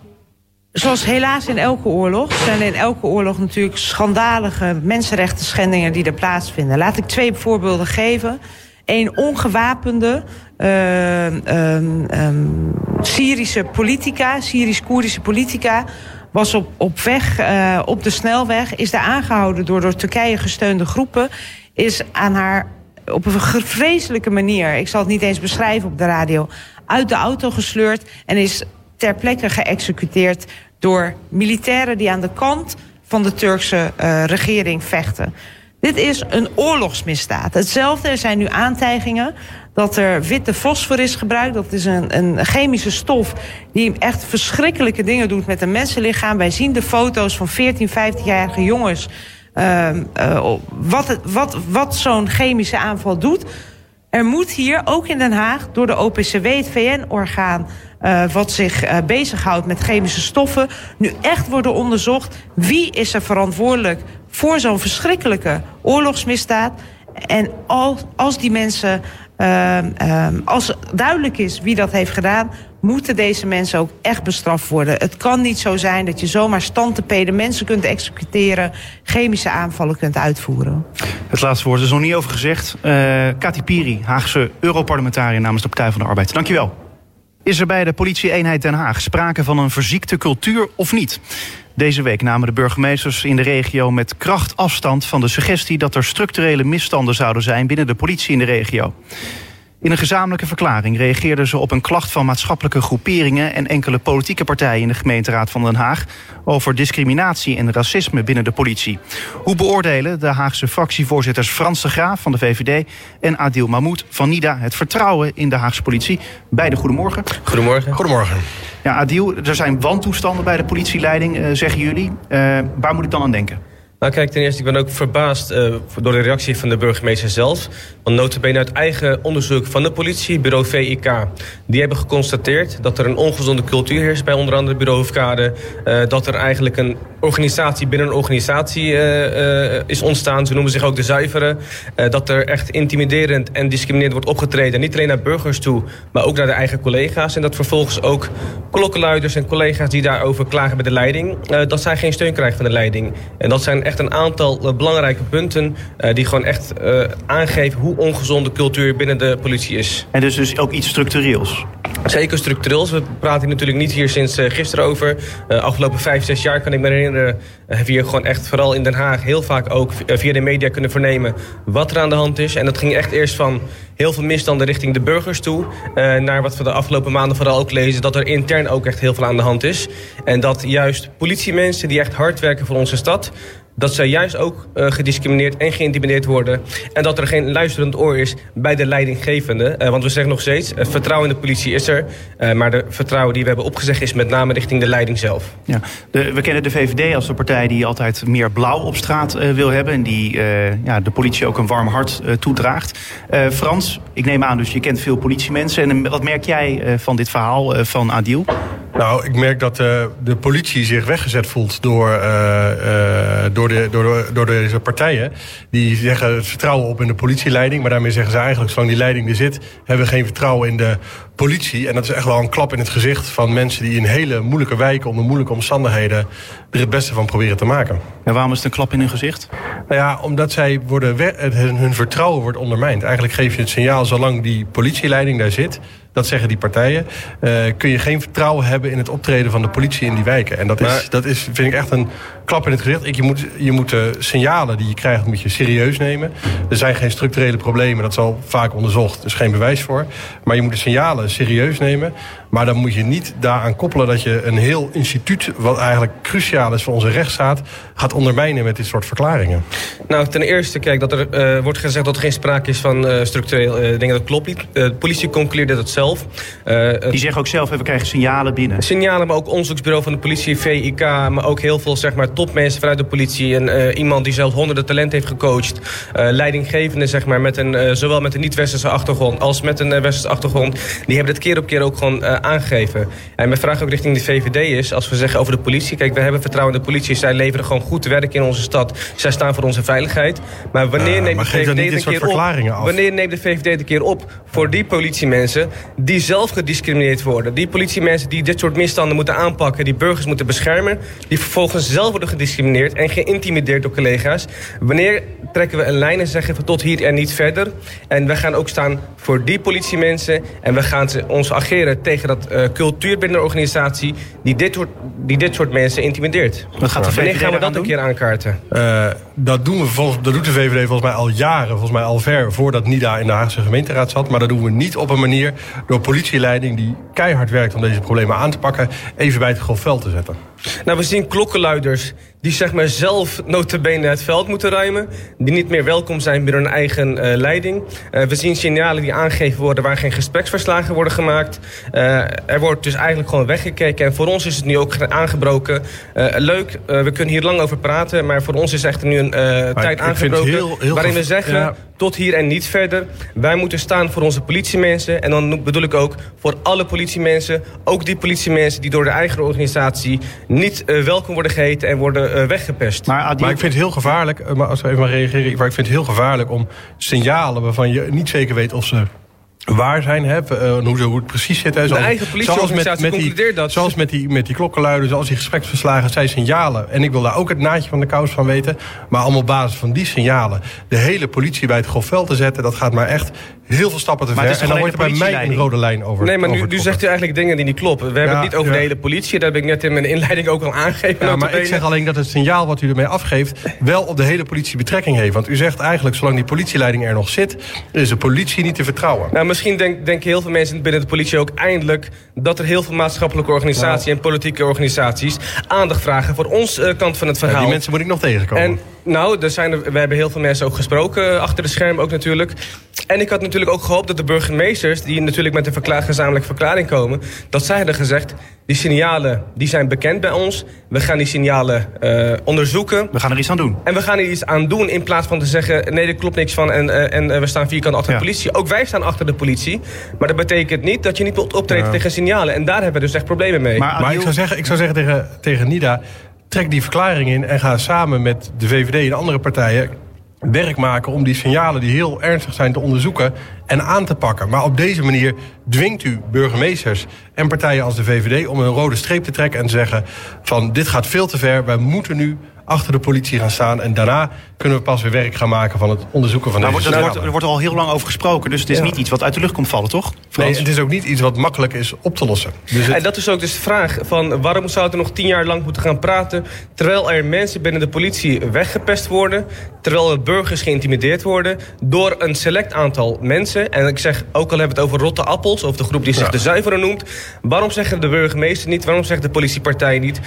Zoals helaas in elke oorlog zijn in elke oorlog natuurlijk schandalige mensenrechten schendingen die er plaatsvinden. Laat ik twee voorbeelden geven. Een ongewapende uh, um, um, Syrische politica, Syrisch-Koerdische politica, was op, op weg, uh, op de snelweg, is daar aangehouden door door Turkije gesteunde groepen, is aan haar op een vreselijke manier, ik zal het niet eens beschrijven op de radio, uit de auto gesleurd en is ter plekke geëxecuteerd door militairen die aan de kant van de Turkse uh, regering vechten. Dit is een oorlogsmisdaad. Hetzelfde, er zijn nu aantijgingen dat er witte fosfor is gebruikt. Dat is een, een chemische stof die echt verschrikkelijke dingen doet met een mensenlichaam. Wij zien de foto's van 14, 15-jarige jongens. Uh, uh, wat wat, wat zo'n chemische aanval doet. Er moet hier, ook in Den Haag, door de OPCW, het VN-orgaan... Uh, wat zich uh, bezighoudt met chemische stoffen... nu echt worden onderzocht wie is er verantwoordelijk... voor zo'n verschrikkelijke oorlogsmisdaad. En als, als die mensen... Uh, als duidelijk is wie dat heeft gedaan moeten deze mensen ook echt bestraft worden. Het kan niet zo zijn dat je zomaar stand te peden mensen kunt executeren, chemische aanvallen kunt uitvoeren. Het laatste woord is nog niet over gezegd. Uh, Kati Piri, Haagse Europarlementariër namens de Partij van de Arbeid. Dankjewel. Is er bij de politie-eenheid Den Haag sprake van een verziekte cultuur of niet? Deze week namen de burgemeesters in de regio met kracht afstand van de suggestie dat er structurele misstanden zouden zijn binnen de politie in de regio. In een gezamenlijke verklaring reageerden ze op een klacht van maatschappelijke groeperingen en enkele politieke partijen in de gemeenteraad van Den Haag over discriminatie en racisme binnen de politie. Hoe beoordelen de Haagse fractievoorzitters Frans de Graaf van de VVD en Adil Mahmoud van NIDA het vertrouwen in de Haagse politie? Beide goedemorgen. Goedemorgen. Goedemorgen. Ja, Adil, er zijn wantoestanden bij de politieleiding, eh, zeggen jullie. Uh, waar moet ik dan aan denken? Nou kijk, ten eerste, ik ben ook verbaasd uh, door de reactie van de burgemeester zelf. Want notabene uit eigen onderzoek van de politie, bureau VIK... die hebben geconstateerd dat er een ongezonde cultuur heerst bij onder andere bureau Hofkade. Uh, dat er eigenlijk een organisatie binnen een organisatie uh, is ontstaan. Ze noemen zich ook de zuiveren. dat er echt intimiderend en discriminerend wordt opgetreden. Niet alleen naar burgers toe, maar ook naar de eigen collega's. En dat vervolgens ook klokkenluiders en collega's die daarover klagen bij de leiding... dat zij geen steun krijgen van de leiding. En dat zijn echt een aantal uh, belangrijke punten... Uh, die gewoon echt uh, aangeven hoe ongezonde cultuur binnen de politie is. En dus, dus ook iets structureels? Zeker structureels. We praten hier natuurlijk niet hier sinds gisteren over. afgelopen vijf, zes jaar kan ik me herinneren... hebben we hier gewoon echt, vooral in Den Haag... heel vaak ook via de media kunnen vernemen wat er aan de hand is. En dat ging echt eerst van heel veel misstanden richting de burgers toe. Uh, naar wat we de afgelopen maanden vooral ook lezen... dat er intern ook echt heel veel aan de hand is. En dat juist politiemensen die echt hard werken voor onze stad dat zij juist ook uh, gediscrimineerd en geïntimideerd worden. En dat er geen luisterend oor is bij de leidinggevende. Uh, want we zeggen nog steeds, uh, vertrouwen in de politie is er. maar de vertrouwen die we hebben opgezegd is met name richting de leiding zelf. Ja, de, we kennen de VVD als de partij die altijd meer blauw op straat wil hebben. En die ja, de politie ook een warm hart toedraagt. Frans, ik neem aan dus je kent veel politiemensen. En wat merk jij van dit verhaal van Adil? Nou, ik merk dat de politie zich weggezet voelt door, door door, de, door, door deze partijen. Die zeggen het vertrouwen op in de politieleiding. Maar daarmee zeggen ze eigenlijk, zolang die leiding er zit... hebben we geen vertrouwen in de politie. En dat is echt wel een klap in het gezicht van mensen... die in hele moeilijke wijken onder moeilijke omstandigheden... er het beste van proberen te maken. En waarom is het een klap in hun gezicht? Nou ja, omdat zij worden, hun vertrouwen wordt ondermijnd. Eigenlijk geef je het signaal, zolang die politieleiding daar zit dat zeggen die partijen. Uh, kun je geen vertrouwen hebben in het optreden van de politie in die wijken. En dat, is, dat is, vind ik echt een klap in het gezicht. Ik, je, moet, je moet de signalen die je krijgt moet je serieus nemen. Er zijn geen structurele problemen, dat is al vaak onderzocht. Er is geen bewijs voor. Maar je moet de signalen serieus nemen. Maar dan moet je niet daaraan koppelen dat je een heel instituut... wat eigenlijk cruciaal is voor onze rechtsstaat... gaat ondermijnen met dit soort verklaringen. Nou, ten eerste, kijk, dat er uh, wordt gezegd dat er geen sprake is van uh, structureel uh, dingen. Dat klopt niet. de politie concludeerde dat zelf. Die zeggen ook zelf, we krijgen signalen binnen. Signalen, maar ook onderzoeksbureau van de politie, VIK... maar ook heel veel, zeg maar, topmensen vanuit de politie. En iemand die zelf honderden talent heeft gecoacht. leidinggevende, zeg maar, met een, zowel met een niet-westerse achtergrond... als met een westerse achtergrond. Die hebben dit keer op keer ook gewoon aangegeven. En mijn vraag ook richting de VVD is, als we zeggen over de politie... kijk, we hebben vertrouwen in de politie. Zij leveren gewoon goed werk in onze stad. Zij staan voor onze veiligheid. Maar wanneer neemt de VVD een keer op? Wanneer neemt de VVD een keer op voor die politiemensen... die zelf gediscrimineerd worden? Die politiemensen die dit soort misstanden moeten aanpakken... die burgers moeten beschermen... die vervolgens zelf worden gediscrimineerd en geïntimideerd door collega's. Wanneer trekken we een lijn en zeggen van tot hier en niet verder? En we gaan ook staan voor die politiemensen... en we gaan ze, ons ageren tegen dat uh, cultuur binnen de organisatie die dit, soort, die dit soort mensen intimideert. Wat gaat de VVD Wanneer gaan we dat een keer aankaarten? Uh, dat, doen we volgens, dat doet de VVD volgens mij al jaren, volgens mij al ver voordat NIDA in de Haagse gemeenteraad zat. Maar dat doen we niet op een manier door politieleiding die keihard werkt om deze problemen aan te pakken, even bij het grofveld te zetten. Nou, we zien klokkenluiders die zeg maar zelf notabene het veld moeten ruimen. Die niet meer welkom zijn binnen hun eigen uh, leiding. Uh, we zien signalen die aangegeven worden waar geen gespreksverslagen worden gemaakt. Uh, er wordt dus eigenlijk gewoon weggekeken. En voor ons is het nu ook aangebroken. leuk, we kunnen hier lang over praten. Maar voor ons is echt nu een tijd aangebroken. Heel, heel waarin we zeggen, ja. Tot hier en niet verder. Wij moeten staan voor onze politiemensen. En dan bedoel ik ook voor alle politiemensen. Ook die politiemensen die door de eigen organisatie niet welkom worden geheten en worden uh, weggepest. Maar, maar, ik vind het heel gevaarlijk, eh, maar als we even maar reageren, maar ik vind het heel gevaarlijk om signalen waarvan je niet zeker weet of ze waar zijn. Hè, uh, hoe, hoe het precies zit. Hè, zoals, de eigen politieorganisatie met, met die, dat. Zoals met die, met die klokkenluiden, zoals die gespreksverslagen, zijn signalen. En ik wil daar ook het naadje van de kous van weten. Maar allemaal op basis van die signalen de hele politie bij het grofveld te zetten... dat gaat maar echt heel veel stappen te ver. En dan wordt er bij mij een rode lijn over. Nee, maar nu, nu zegt u eigenlijk dingen die niet kloppen. We hebben het niet over de hele politie. Dat heb ik net in mijn inleiding ook al aangegeven. Ja, maar ik zeg alleen dat het signaal wat u ermee afgeeft... wel op de hele politie betrekking heeft. Want u zegt eigenlijk, zolang die politieleiding er nog zit... is de politie niet te vertrouwen. Nou, misschien denken heel veel mensen binnen de politie ook eindelijk... dat er heel veel maatschappelijke organisaties en politieke organisaties... aandacht vragen voor ons uh, kant van het verhaal. die mensen moet ik nog tegenkomen. En, nou, er zijn er, we hebben heel veel mensen ook gesproken... Eh, achter de scherm ook natuurlijk. En ik had natuurlijk ook gehoopt dat de burgemeesters... die natuurlijk met een verklaar, gezamenlijke verklaring komen... dat zij hadden gezegd, die signalen die zijn bekend bij ons. We gaan die signalen uh, onderzoeken. We gaan er iets aan doen. En we gaan er iets aan doen in plaats van te zeggen... nee, er klopt niks van en, uh, en we staan vierkant achter de politie. Ook wij staan achter de politie. Maar dat betekent niet dat je niet wilt optreden tegen signalen. En daar hebben we dus echt problemen mee. Maar, maar ik zou zeggen, ik zou zeggen tegen, tegen Nida... trek die verklaring in en ga samen met de VVD en andere partijen werk maken om die signalen die heel ernstig zijn te onderzoeken en aan te pakken. Maar op deze manier dwingt u burgemeesters en partijen als de VVD om een rode streep te trekken en te zeggen van dit gaat veel te ver, wij moeten nu achter de politie gaan staan. En daarna kunnen we pas weer werk gaan maken van het onderzoeken van nou, deze wordt, Er wordt al heel lang over gesproken. Dus het is niet iets wat uit de lucht komt vallen, toch? Nee, het is ook niet iets wat makkelijk is op te lossen. Dus En dat is ook dus de vraag van waarom zou er nog tien jaar lang moeten gaan praten... terwijl er mensen binnen de politie weggepest worden... terwijl er burgers geïntimideerd worden door een select aantal mensen. En ik zeg, ook al hebben we het over rotte appels... of de groep die zich de zuiveren noemt... waarom zeggen de burgemeester niet, waarom zegt de politiepartij niet...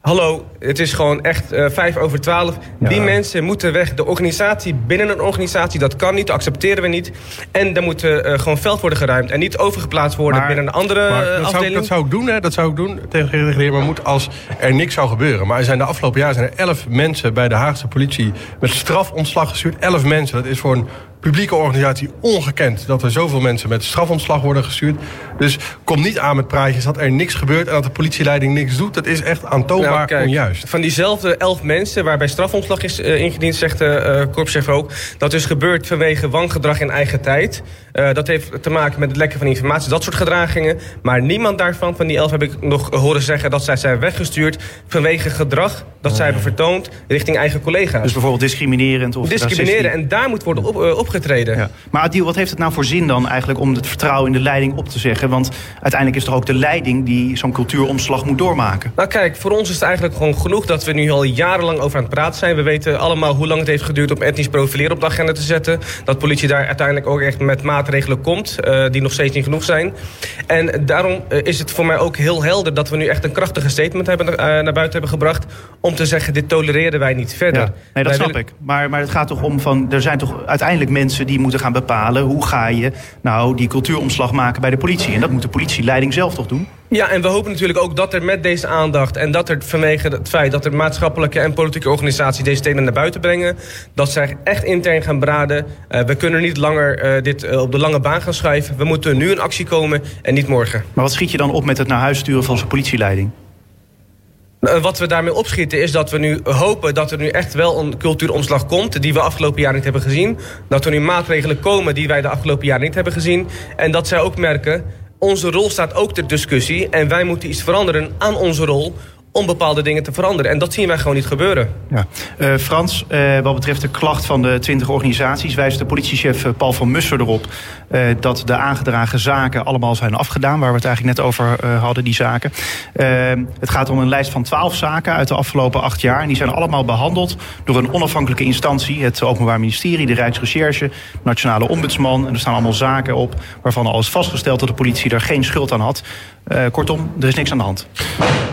Hallo, het is gewoon echt uh, vijf over twaalf. Die mensen moeten weg. De organisatie binnen een organisatie, dat kan niet. Dat accepteren we niet. En er moet uh, gewoon veld worden geruimd. En niet overgeplaatst worden binnen een andere maar dat afdeling. Zou, dat zou ik doen, hè. Dat zou ik doen tegen de heer Maar moet als er niks zou gebeuren. Maar er zijn de afgelopen jaar zijn er elf mensen bij de Haagse politie... met strafontslag gestuurd. Elf mensen. Dat is voor een publieke organisatie ongekend... dat er zoveel mensen met strafontslag worden gestuurd. Dus kom niet aan met praatjes dat er niks gebeurt... en dat de politieleiding niks doet. Dat is echt aantoonbaar nou, onjuist. Van diezelfde elf mensen waarbij strafontslag is uh, ingediend... zegt de uh, korpschef ook, dat is gebeurd vanwege wangedrag in eigen tijd. Uh, dat heeft te maken met het lekken van informatie, dat soort gedragingen. Maar niemand daarvan, van die elf heb ik nog horen zeggen... dat zij zijn weggestuurd vanwege gedrag dat zij hebben vertoond... richting eigen collega's. Dus bijvoorbeeld discriminerend of Discrimineren, en daar moet worden op, op opgetreden. Ja. Maar Adil, wat heeft het nou voor zin dan eigenlijk om het vertrouwen in de leiding op te zeggen? Want uiteindelijk is toch ook de leiding die zo'n cultuuromslag moet doormaken? Nou kijk, voor ons is het eigenlijk gewoon genoeg dat we nu al jarenlang over aan het praten zijn. We weten allemaal hoe lang het heeft geduurd om etnisch profileren op de agenda te zetten. Dat politie daar uiteindelijk ook echt met maatregelen komt, uh, die nog steeds niet genoeg zijn. En daarom uh, is het voor mij ook heel helder dat we nu echt een krachtige statement hebben, uh, naar buiten hebben gebracht. Om te zeggen, dit tolereren wij niet verder. Ja, nee, dat wij snap willen... ik. Maar, maar het gaat toch om van, er zijn toch uiteindelijk mensen die moeten gaan bepalen... hoe ga je nou die cultuuromslag maken bij de politie. En dat moet de politieleiding zelf toch doen? Ja, en we hopen natuurlijk ook dat er met deze aandacht... en dat er vanwege het feit dat er maatschappelijke en politieke organisaties... deze thema naar buiten brengen, dat zij echt intern gaan beraden. Uh, we kunnen niet langer uh, dit uh, op de lange baan gaan schuiven. We moeten nu in actie komen en niet morgen. Maar wat schiet je dan op met het naar huis sturen van zijn politieleiding? Wat we daarmee opschieten is dat we nu hopen dat er nu echt wel een cultuuromslag komt... die we afgelopen jaar niet hebben gezien. Dat er nu maatregelen komen die wij de afgelopen jaren niet hebben gezien. En dat zij ook merken, onze rol staat ook ter discussie... en wij moeten iets veranderen aan onze rol om bepaalde dingen te veranderen. En dat zien wij gewoon niet gebeuren. Ja. Uh, Frans, uh, wat betreft de klacht van de 20 organisaties... wijst de politiechef uh, Paul van Musser erop... dat de aangedragen zaken allemaal zijn afgedaan... waar we het eigenlijk net over hadden, die zaken. het gaat om een lijst van 12 zaken uit de afgelopen acht jaar... en die zijn allemaal behandeld door een onafhankelijke instantie... het Openbaar Ministerie, de Rijksrecherche, Nationale Ombudsman... en er staan allemaal zaken op waarvan al is vastgesteld... dat de politie er geen schuld aan had. kortom, er is niks aan de hand.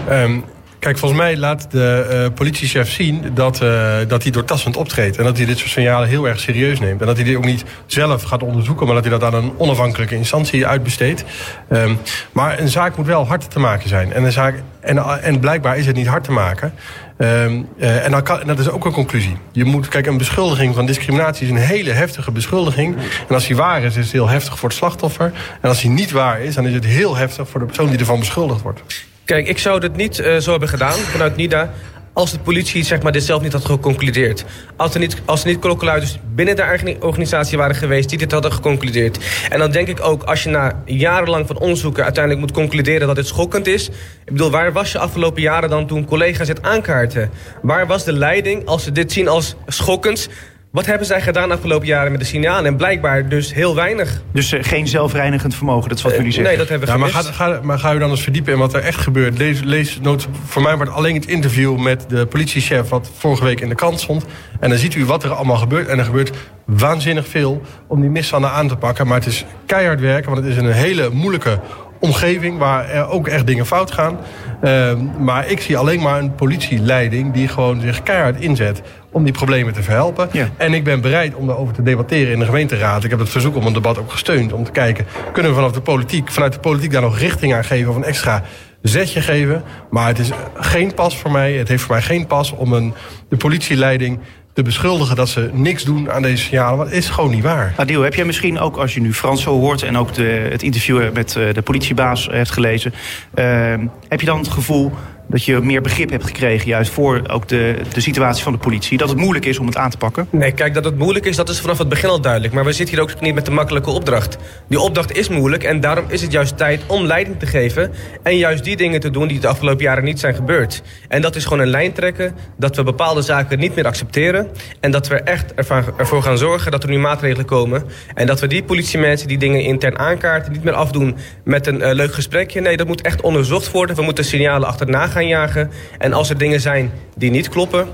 Um Kijk, volgens mij laat de uh, politiechef zien dat, uh, dat hij doortastend optreedt. En dat hij dit soort signalen heel erg serieus neemt. En dat hij dit ook niet zelf gaat onderzoeken, maar dat hij dat aan een onafhankelijke instantie uitbesteedt. Um, maar een zaak moet wel hard te maken zijn. En, een zaak, en, en blijkbaar is het niet hard te maken. En, dan kan, en dat is ook een conclusie. Je moet, kijk, een beschuldiging van discriminatie is een hele heftige beschuldiging. En als die waar is, is het heel heftig voor het slachtoffer. En als die niet waar is, dan is het heel heftig voor de persoon die ervan beschuldigd wordt. Kijk, ik zou dit niet uh, zo hebben gedaan vanuit NIDA als de politie zeg maar, dit zelf niet had geconcludeerd. Als er niet, als er niet klokkenluiders binnen de eigen organisatie waren geweest die dit hadden geconcludeerd. En dan denk ik ook, als je na jarenlang van onderzoeken uiteindelijk moet concluderen dat dit schokkend is. Ik bedoel, waar was je afgelopen jaren dan toen collega's het aankaarten? Waar was de leiding als ze dit zien als schokkend? Wat hebben zij gedaan de afgelopen jaren met de signalen? En blijkbaar dus heel weinig. Dus uh, geen zelfreinigend vermogen, dat is wat jullie zeggen? Nee, dat hebben we ja, maar ga, ga, maar ga u dan eens verdiepen in wat er echt gebeurt. Lees, lees nood, voor mij wordt alleen het interview met de politiechef... wat vorige week in de krant stond. En dan ziet u wat er allemaal gebeurt. En er gebeurt waanzinnig veel om die misstanden aan te pakken. Maar het is keihard werken, want het is een hele moeilijke omgeving waar er ook echt dingen fout gaan. Uh, maar ik zie alleen maar een politieleiding die gewoon zich keihard inzet om die problemen te verhelpen. Ja. En ik ben bereid om daarover te debatteren in de gemeenteraad. Ik heb het verzoek om een debat ook gesteund. Om te kijken, kunnen we vanaf de politiek, vanuit de politiek daar nog richting aan geven of een extra zetje geven. Maar het is geen pas voor mij. Het heeft voor mij geen pas om een, de politieleiding te beschuldigen dat ze niks doen aan deze signalen. Want het is gewoon niet waar. Adil, heb jij misschien ook, als je nu Frans zo hoort... en ook de, het interview met uh, de politiebaas hebt gelezen... Uh, heb je dan het gevoel dat je meer begrip hebt gekregen... juist voor ook de, de situatie van de politie? Dat het moeilijk is om het aan te pakken? Nee, kijk, dat het moeilijk is, dat is vanaf het begin al duidelijk. Maar we zitten hier ook niet met de makkelijke opdracht. Die opdracht is moeilijk en daarom is het juist tijd om leiding te geven... en juist die dingen te doen die de afgelopen jaren niet zijn gebeurd. En dat is gewoon een lijn trekken, dat we bepaalde zaken niet meer accepteren... en dat we echt ervoor gaan zorgen dat er nu maatregelen komen... en dat we die politiemensen die dingen intern aankaarten... niet meer afdoen met een uh, leuk gesprekje. Nee, dat moet echt onderzocht worden. We moeten signalen achterna gaan gaan jagen. En als er dingen zijn die niet kloppen...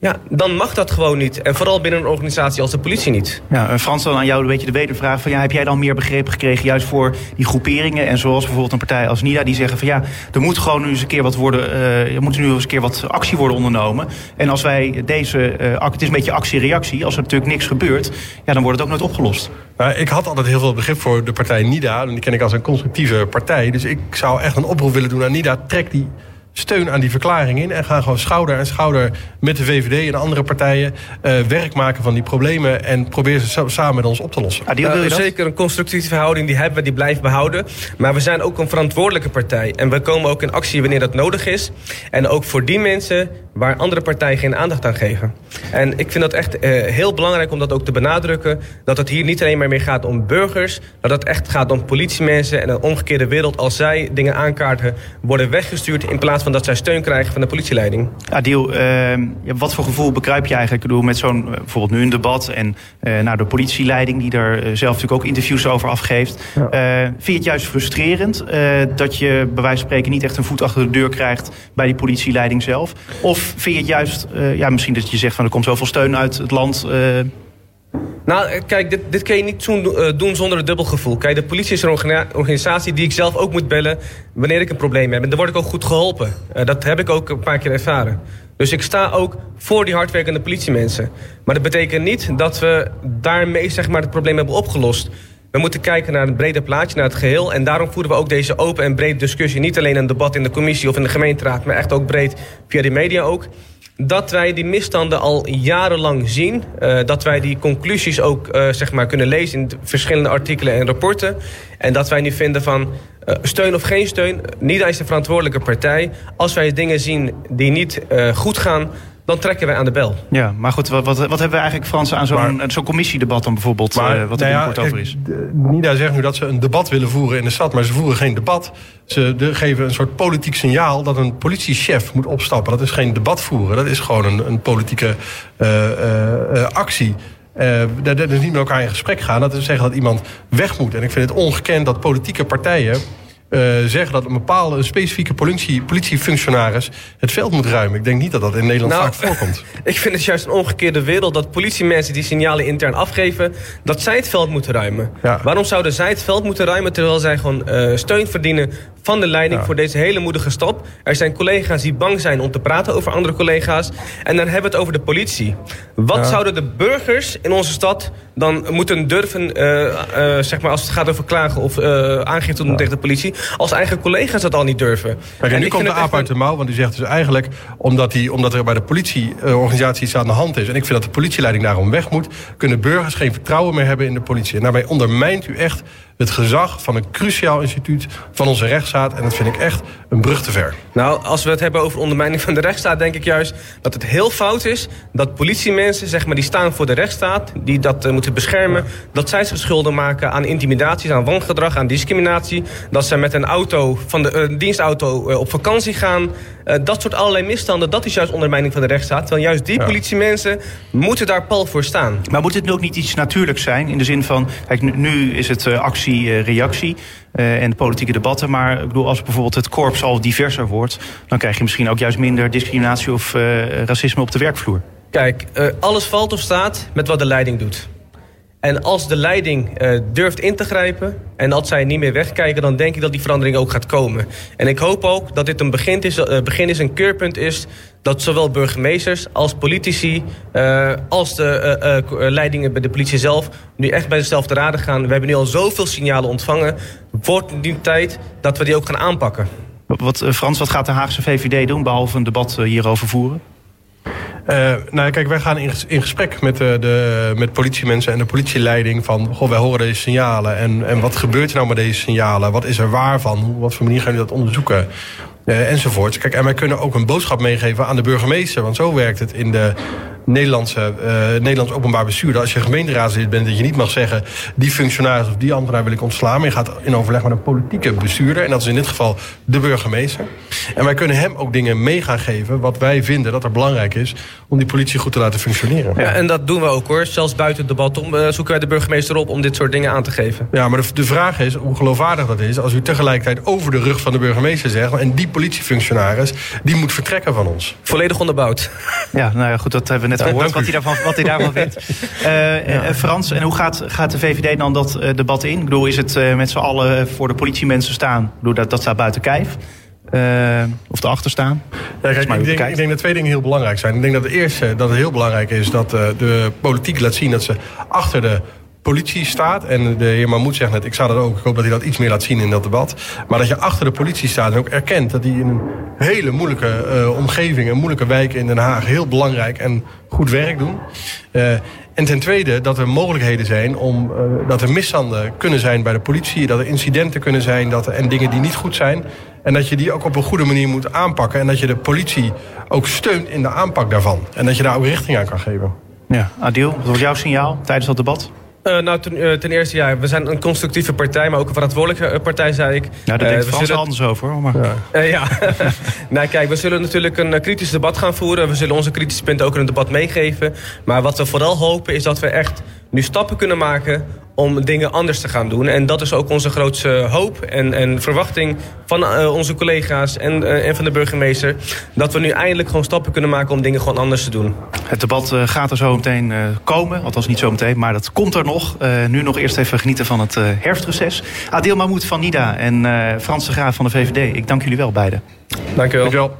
Ja, dan mag dat gewoon niet. En vooral binnen een organisatie als de politie niet. Ja, Frans, dan aan jou een beetje de wedervraag. Van, ja, heb jij dan meer begrepen gekregen juist voor die groeperingen? En zoals bijvoorbeeld een partij als NIDA die zeggen van ja, er moet gewoon nu eens een keer wat worden. Uh, er moet nu eens een keer wat actie worden ondernomen. En als wij deze, uh, het is een beetje actie-reactie. Als er natuurlijk niks gebeurt, ja, dan wordt het ook nooit opgelost. Nou, ik had altijd heel veel begrip voor de partij NIDA. En die ken ik als een constructieve partij. Dus ik zou echt een oproep willen doen aan NIDA. Trek die steun aan die verklaring in. En gaan gewoon schouder aan schouder met de VVD en andere partijen uh, werk maken van die problemen. En probeer ze samen met ons op te lossen. Ah, uh, zeker een constructieve verhouding, die hebben we, die blijven behouden. Maar we zijn ook een verantwoordelijke partij. En we komen ook in actie wanneer dat nodig is. En ook voor die mensen waar andere partijen geen aandacht aan geven. En ik vind dat echt uh, heel belangrijk om dat ook te benadrukken. Dat het hier niet alleen maar meer gaat om burgers. Maar dat het echt gaat om politiemensen en een omgekeerde wereld. Als zij dingen aankaarten, worden weggestuurd in plaats van dat zij steun krijgen van de politieleiding. Adil, uh, wat voor gevoel bekruip je eigenlijk ik bedoel, met zo'n bijvoorbeeld nu een debat en uh, nou, de politieleiding die daar zelf natuurlijk ook interviews over afgeeft. Ja. Uh, vind je het juist frustrerend dat je bij wijze van spreken niet echt een voet achter de deur krijgt bij die politieleiding zelf? Of vind je het juist, ja, misschien dat je zegt van er komt zoveel steun uit het land. Nou, kijk, dit, dit kan je niet doen zonder een dubbel gevoel. Kijk, de politie is een organisatie die ik zelf ook moet bellen wanneer ik een probleem heb. En daar word ik ook goed geholpen. Uh, dat heb ik ook een paar keer ervaren. Dus ik sta ook voor die hardwerkende politiemensen. Maar dat betekent niet dat we daarmee zeg maar, het probleem hebben opgelost. We moeten kijken naar het brede plaatje, naar het geheel. En daarom voeren we ook deze open en brede discussie. Niet alleen een debat in de commissie of in de gemeenteraad... maar echt ook breed via de media ook dat wij die misstanden al jarenlang zien. Uh, dat wij die conclusies ook uh, zeg maar kunnen lezen in verschillende artikelen en rapporten. En dat wij nu vinden van uh, steun of geen steun. NIDA is de verantwoordelijke partij. Als wij dingen zien die niet goed gaan dan trekken wij aan de bel. Ja, maar goed, wat, wat, wat hebben we eigenlijk, Frans, aan zo'n zo'n commissiedebat dan bijvoorbeeld, maar, uh, wat er nou ja, over is? Nida zegt nu dat ze een debat willen voeren in de stad, maar ze voeren geen debat. Ze de, geven een soort politiek signaal dat een politiechef moet opstappen. Dat is geen debat voeren, dat is gewoon een, een politieke uh, uh, actie. Uh, dat is niet met elkaar in gesprek gaan. Dat is zeggen dat iemand weg moet. En ik vind het ongekend dat politieke partijen uh, zeggen dat een bepaalde een specifieke politie, politiefunctionaris het veld moet ruimen. Ik denk niet dat dat in Nederland nou, vaak voorkomt. Ik vind het juist een omgekeerde wereld dat politiemensen die signalen intern afgeven, dat zij het veld moeten ruimen. Ja. Waarom zouden zij het veld moeten ruimen terwijl zij gewoon uh, steun verdienen van de leiding ja. voor deze hele moedige stap? Er zijn collega's die bang zijn om te praten over andere collega's. En dan hebben we het over de politie. Wat ja. zouden de burgers in onze stad dan moeten durven, uh, zeg maar als het gaat over klagen of aangifte doen tegen de politie? als eigen collega's dat al niet durven. Kijk, en nu komt de aap uit de mouw, want die zegt dus eigenlijk... omdat, die, omdat er bij de politieorganisatie iets aan de hand is... en ik vind dat de politieleiding daarom weg moet... kunnen burgers geen vertrouwen meer hebben in de politie. En daarmee ondermijnt u echt het gezag van een cruciaal instituut van onze rechtsstaat. En dat vind ik echt een brug te ver. Nou, als we het hebben over ondermijning van de rechtsstaat... denk ik juist dat het heel fout is dat politiemensen... zeg maar, die staan voor de rechtsstaat, die dat uh, moeten beschermen... dat zij zich schuldig maken aan intimidaties, aan wangedrag, aan discriminatie... dat zij met een auto, van de uh, dienstauto uh, op vakantie gaan... dat soort allerlei misstanden, dat is juist ondermijning van de rechtsstaat. Terwijl juist die ja. politiemensen moeten daar pal voor staan. Maar moet dit ook niet iets natuurlijks zijn? In de zin van, kijk, nu is het actie-reactie... Uh, en de politieke debatten. Maar ik bedoel, als bijvoorbeeld het korps al diverser wordt... dan krijg je misschien ook juist minder discriminatie of uh, racisme op de werkvloer. Kijk, uh, alles valt of staat met wat de leiding doet. En als de leiding uh, durft in te grijpen en als zij niet meer wegkijken... dan denk ik dat die verandering ook gaat komen. En ik hoop ook dat dit een begin is, uh, is een keurpunt is... dat zowel burgemeesters als politici, uh, als de leidingen bij de politie zelf... nu echt bij dezelfde raden gaan. We hebben nu al zoveel signalen ontvangen. Wordt het nu tijd dat we die ook gaan aanpakken. Wat, Frans, wat gaat de Haagse VVD doen, behalve een debat hierover voeren? Uh, nou, kijk, wij gaan in, gesprek met, de, de, met politiemensen en de politieleiding van... goh, wij horen deze signalen en, en wat gebeurt er nou met deze signalen? Wat is er waar van? Hoe, wat voor manier gaan jullie dat onderzoeken? Uh, enzovoort. Kijk, en wij kunnen ook een boodschap meegeven aan de burgemeester. Want zo werkt het in de Nederlandse, uh, Nederlands openbaar bestuur. Dat als je gemeenteraadslid bent, dat je niet mag zeggen... die functionaris of die ambtenaar wil ik ontslaan. Maar je gaat in overleg met een politieke bestuurder. En dat is in dit geval de burgemeester. En wij kunnen hem ook dingen mee gaan geven... wat wij vinden dat er belangrijk is om die politie goed te laten functioneren. Ja, en dat doen we ook hoor. Zelfs buiten het debat om, uh, zoeken wij de burgemeester op... om dit soort dingen aan te geven. Ja, maar de, de vraag is hoe geloofwaardig dat is... als u tegelijkertijd over de rug van de burgemeester zegt... en die politiefunctionaris, die moet vertrekken van ons. Volledig onderbouwd. Ja, nou ja, goed, dat hebben we net gehoord, wat hij, daarvan, wat hij daarvan vindt. Uh, ja. Frans, en hoe gaat, gaat de VVD dan dat uh, debat in? Ik bedoel, is het met z'n allen voor de politiemensen staan? Ik bedoel, dat, dat staat buiten kijf. Uh, of erachter staan. Ja, kijk, ik, denk, ik denk dat twee dingen heel belangrijk zijn. Ik denk dat het eerste dat het heel belangrijk is dat uh, de politiek laat zien dat ze achter de politie staat. En de heer Mahmoud zegt net, ik zou dat ook. Ik hoop dat hij dat iets meer laat zien in dat debat. Maar dat je achter de politie staat en ook erkent dat die in een hele moeilijke uh, omgeving, een moeilijke wijk in Den Haag, heel belangrijk en goed werk doen. Uh, en ten tweede dat er mogelijkheden zijn om uh, dat er misstanden kunnen zijn bij de politie, dat er incidenten kunnen zijn dat er, en dingen die niet goed zijn. En dat je die ook op een goede manier moet aanpakken. En dat je de politie ook steunt in de aanpak daarvan. En dat je daar ook richting aan kan geven. Ja, Adil, wat was jouw signaal tijdens dat debat? Uh, nou, ten, uh, ten, eerste, ja, we zijn een constructieve partij, maar ook een verantwoordelijke partij, zei ik. Ja, daar denkt uh, Frans zullen... anders over, hoor. Maar... Ja. ja. nee, kijk, we zullen natuurlijk een kritisch debat gaan voeren. We zullen onze kritische punten ook in een debat meegeven. Maar wat we vooral hopen, is dat we echt nu stappen kunnen maken om dingen anders te gaan doen. En dat is ook onze grootste hoop en, en verwachting van uh, onze collega's en, uh, en van de burgemeester. Dat we nu eindelijk gewoon stappen kunnen maken om dingen gewoon anders te doen. Het debat uh, gaat er zo meteen komen. Althans niet zo meteen, maar dat komt er nog. nu nog eerst even genieten van het herfstreces. Adil Mahmoud van NIDA en Frans de Graaf van de VVD. Ik dank jullie wel beiden. Dank u wel. Dank u wel.